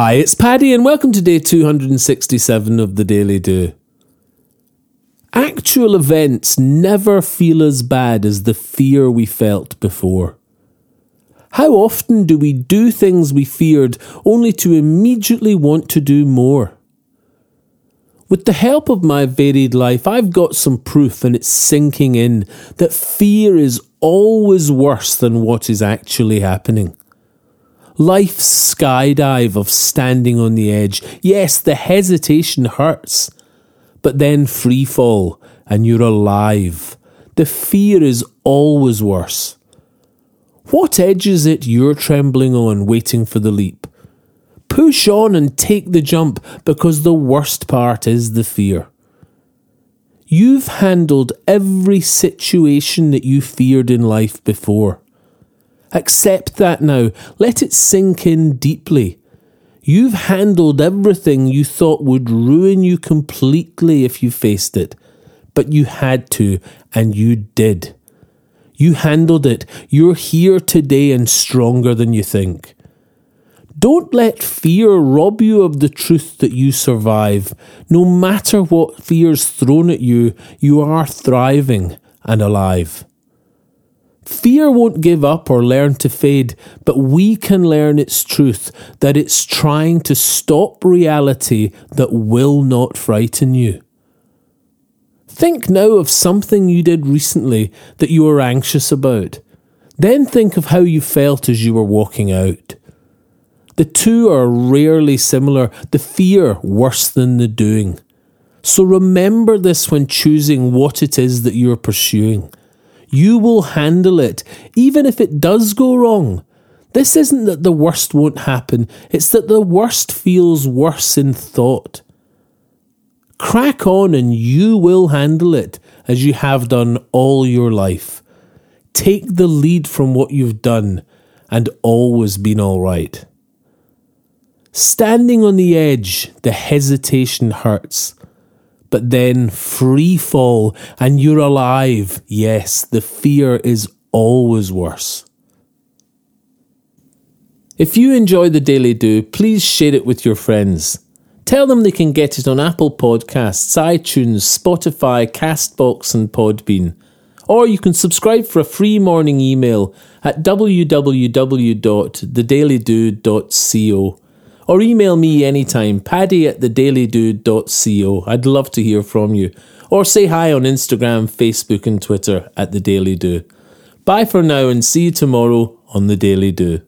Hi, it's Paddy, and welcome to day 267 of the Daily Do. Actual events never feel as bad as the fear we felt before. How often do we do things we feared only to immediately want to do more? With the help of my varied life, I've got some proof and it's sinking in that fear is always worse than what is actually happening. Life's skydive of standing on the edge. Yes, the hesitation hurts, but then free fall and you're alive. The fear is always worse. What edge is it you're trembling on, waiting for the leap? Push on and take the jump because the worst part is the fear. You've handled every situation that you feared in life before. Accept that now. Let it sink in deeply. You've handled everything you thought would ruin you completely if you faced it, but you had to, and you did. You handled it. You're here today and stronger than you think. Don't let fear rob you of the truth that you survive. No matter what fear's thrown at you, you are thriving and alive. Fear won't give up or learn to fade, but we can learn its truth that it's trying to stop reality that will not frighten you. Think now of something you did recently that you were anxious about. Then think of how you felt as you were walking out. The two are rarely similar, the fear worse than the doing. So remember this when choosing what it is that you're pursuing. You will handle it, even if it does go wrong. This isn't that the worst won't happen, it's that the worst feels worse in thought. Crack on and you will handle it as you have done all your life. Take the lead from what you've done and always been alright. Standing on the edge, the hesitation hurts but then free fall and you're alive. Yes, the fear is always worse. If you enjoy the Daily Do, please share it with your friends. Tell them they can get it on Apple Podcasts, iTunes, Spotify, Castbox, and Podbean. Or you can subscribe for a free morning email at www.thedailydo.co or email me anytime, paddy at thedailydo.co. I'd love to hear from you. Or say hi on Instagram, Facebook, and Twitter at The Daily Do. Bye for now and see you tomorrow on The Daily Do.